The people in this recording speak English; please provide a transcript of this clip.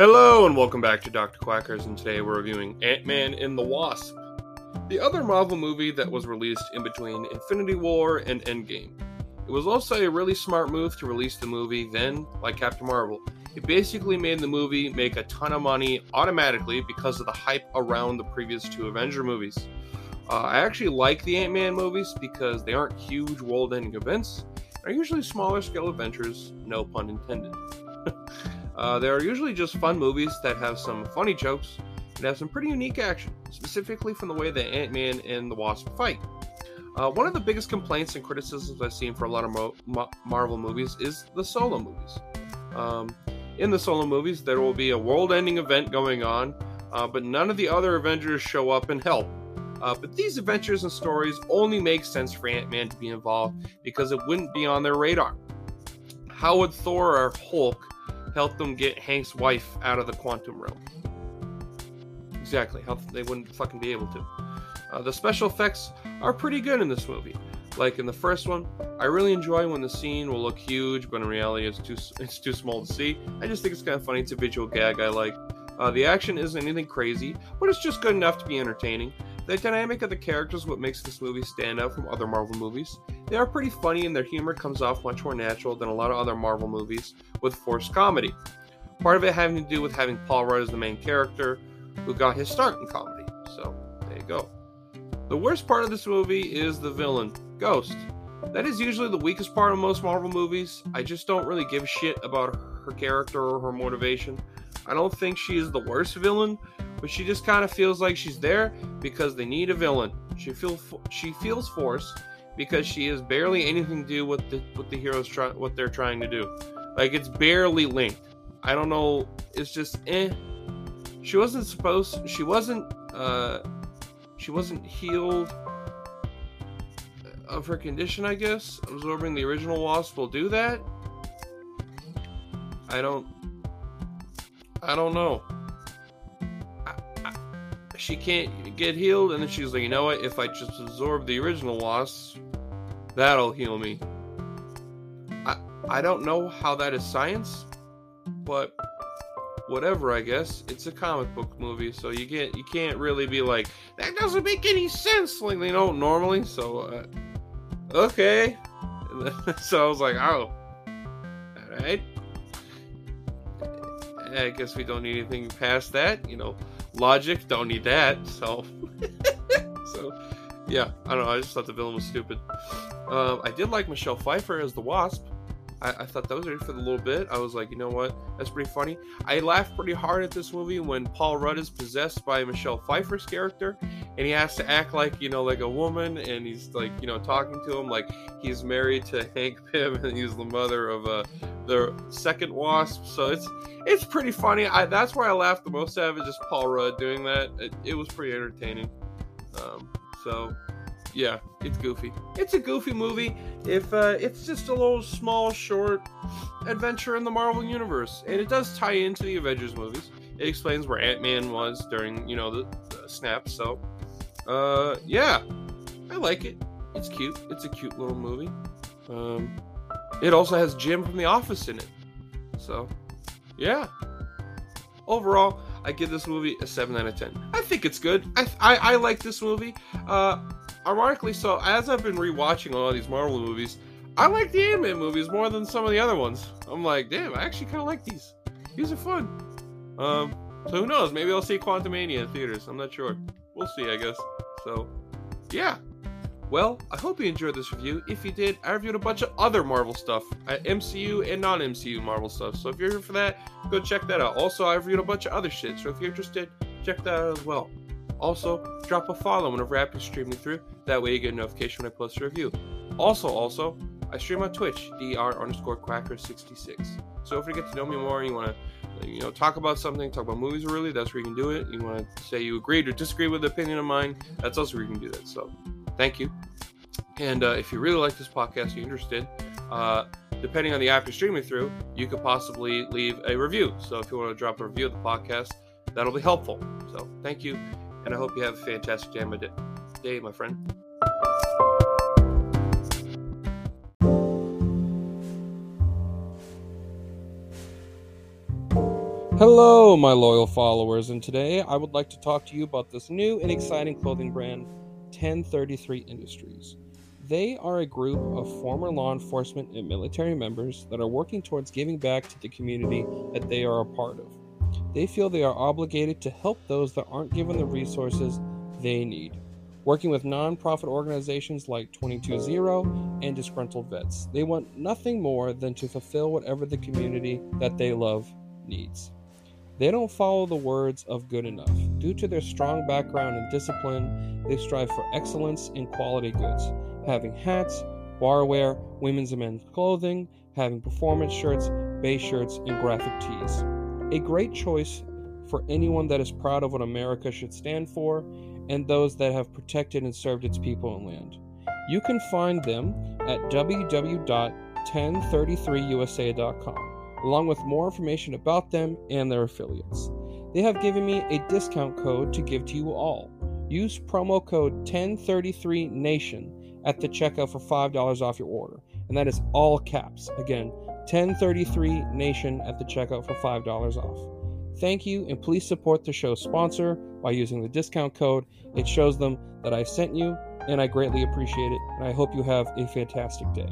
Hello and welcome back to Dr. Quackers, and today we're reviewing Ant-Man and the Wasp, the other Marvel movie that was released in between Infinity War and Endgame. It was also a really smart move to release the movie then, like Captain Marvel. It basically made the movie make a ton of money automatically because of the hype around the previous two Avenger movies. Uh, I actually like the Ant-Man movies because they aren't huge world-ending events. They're usually smaller scale adventures, no pun intended. Uh, they are usually just fun movies that have some funny jokes and have some pretty unique action, specifically from the way that Ant Man and the Wasp fight. Uh, one of the biggest complaints and criticisms I've seen for a lot of Mo- Ma- Marvel movies is the solo movies. Um, in the solo movies, there will be a world ending event going on, uh, but none of the other Avengers show up and help. Uh, but these adventures and stories only make sense for Ant Man to be involved because it wouldn't be on their radar. How would Thor or Hulk help them get Hank's wife out of the quantum realm. Exactly, how they wouldn't fucking be able to. Uh, the special effects are pretty good in this movie. Like in the first one, I really enjoy when the scene will look huge, but in reality it's too it's too small to see. I just think it's kind of funny. It's a visual gag I like. Uh, the action isn't anything crazy, but it's just good enough to be entertaining. The dynamic of the characters what makes this movie stand out from other Marvel movies. They are pretty funny and their humor comes off much more natural than a lot of other Marvel movies with forced comedy. Part of it having to do with having Paul Rudd as the main character, who got his start in comedy. So, there you go. The worst part of this movie is the villain, Ghost. That is usually the weakest part of most Marvel movies. I just don't really give a shit about her character or her motivation. I don't think she is the worst villain, but she just kind of feels like she's there because they need a villain. She feels she feels forced because she has barely anything to do with the what the heroes try what they're trying to do. Like it's barely linked. I don't know. It's just eh. She wasn't supposed. She wasn't. Uh, she wasn't healed of her condition. I guess absorbing the original wasp will do that. I don't. I don't know she can't get healed, and then she's like, you know what? If I just absorb the original wasp, that'll heal me. I I don't know how that is science, but whatever. I guess it's a comic book movie, so you get you can't really be like that doesn't make any sense like they don't normally. So uh, okay, so I was like, oh, all right. I guess we don't need anything past that, you know logic. Don't need that. So, so yeah, I don't know. I just thought the villain was stupid. Um, I did like Michelle Pfeiffer as the Wasp. I, I, thought that was great for the little bit. I was like, you know what? That's pretty funny. I laughed pretty hard at this movie when Paul Rudd is possessed by Michelle Pfeiffer's character, and he has to act like you know, like a woman, and he's like, you know, talking to him like he's married to Hank Pym, and he's the mother of uh, the second Wasp. So it's it's pretty funny. I, that's where I laughed the most at it, just Paul Rudd doing that. It, it was pretty entertaining. Um, so yeah, it's goofy. It's a goofy movie. If uh, it's just a little small, short adventure in the Marvel universe, and it does tie into the Avengers movies. It explains where Ant Man was during, you know, the, the snap. So, uh, yeah, I like it. It's cute. It's a cute little movie. Um, it also has Jim from The Office in it. So, yeah. Overall, I give this movie a 7 out of 10. I think it's good. I, I, I like this movie. Uh, ironically, so as I've been rewatching all these Marvel movies, I like the Ant Man movies more than some of the other ones. I'm like, damn, I actually kind of like these. These are fun. Um, so who knows? Maybe I'll see Quantumania in theaters. I'm not sure. We'll see, I guess. So, yeah. Well, I hope you enjoyed this review. If you did, I reviewed a bunch of other Marvel stuff, uh, MCU and non-MCU Marvel stuff. So if you're here for that, go check that out. Also, I reviewed a bunch of other shit. So if you're interested, check that out as well. Also, drop a follow whenever app is streaming through. That way you get a notification when I post a review. Also, also, I stream on Twitch, dr underscore quacker66. So if you get to know me more and you want to, you know, talk about something, talk about movies really, that's where you can do it. You want to say you agreed or disagree with the opinion of mine, that's also where you can do that. So thank you. And uh, if you really like this podcast, you're interested, uh, depending on the app you're streaming through, you could possibly leave a review. So if you want to drop a review of the podcast, that'll be helpful. So thank you and I hope you have a fantastic day, my day, my friend. Hello, my loyal followers, and today I would like to talk to you about this new and exciting clothing brand, 1033 Industries. They are a group of former law enforcement and military members that are working towards giving back to the community that they are a part of. They feel they are obligated to help those that aren't given the resources they need. Working with nonprofit organizations like 220 and Disgruntled Vets, they want nothing more than to fulfill whatever the community that they love needs. They don't follow the words of good enough. Due to their strong background and discipline, they strive for excellence in quality goods, having hats, barware, women's and men's clothing, having performance shirts, base shirts, and graphic tees. A great choice for anyone that is proud of what America should stand for and those that have protected and served its people and land. You can find them at www.1033usa.com along with more information about them and their affiliates. They have given me a discount code to give to you all. Use promo code 1033NATION at the checkout for $5 off your order. And that is all caps. Again, 1033NATION at the checkout for $5 off. Thank you, and please support the show's sponsor by using the discount code. It shows them that I sent you, and I greatly appreciate it. And I hope you have a fantastic day.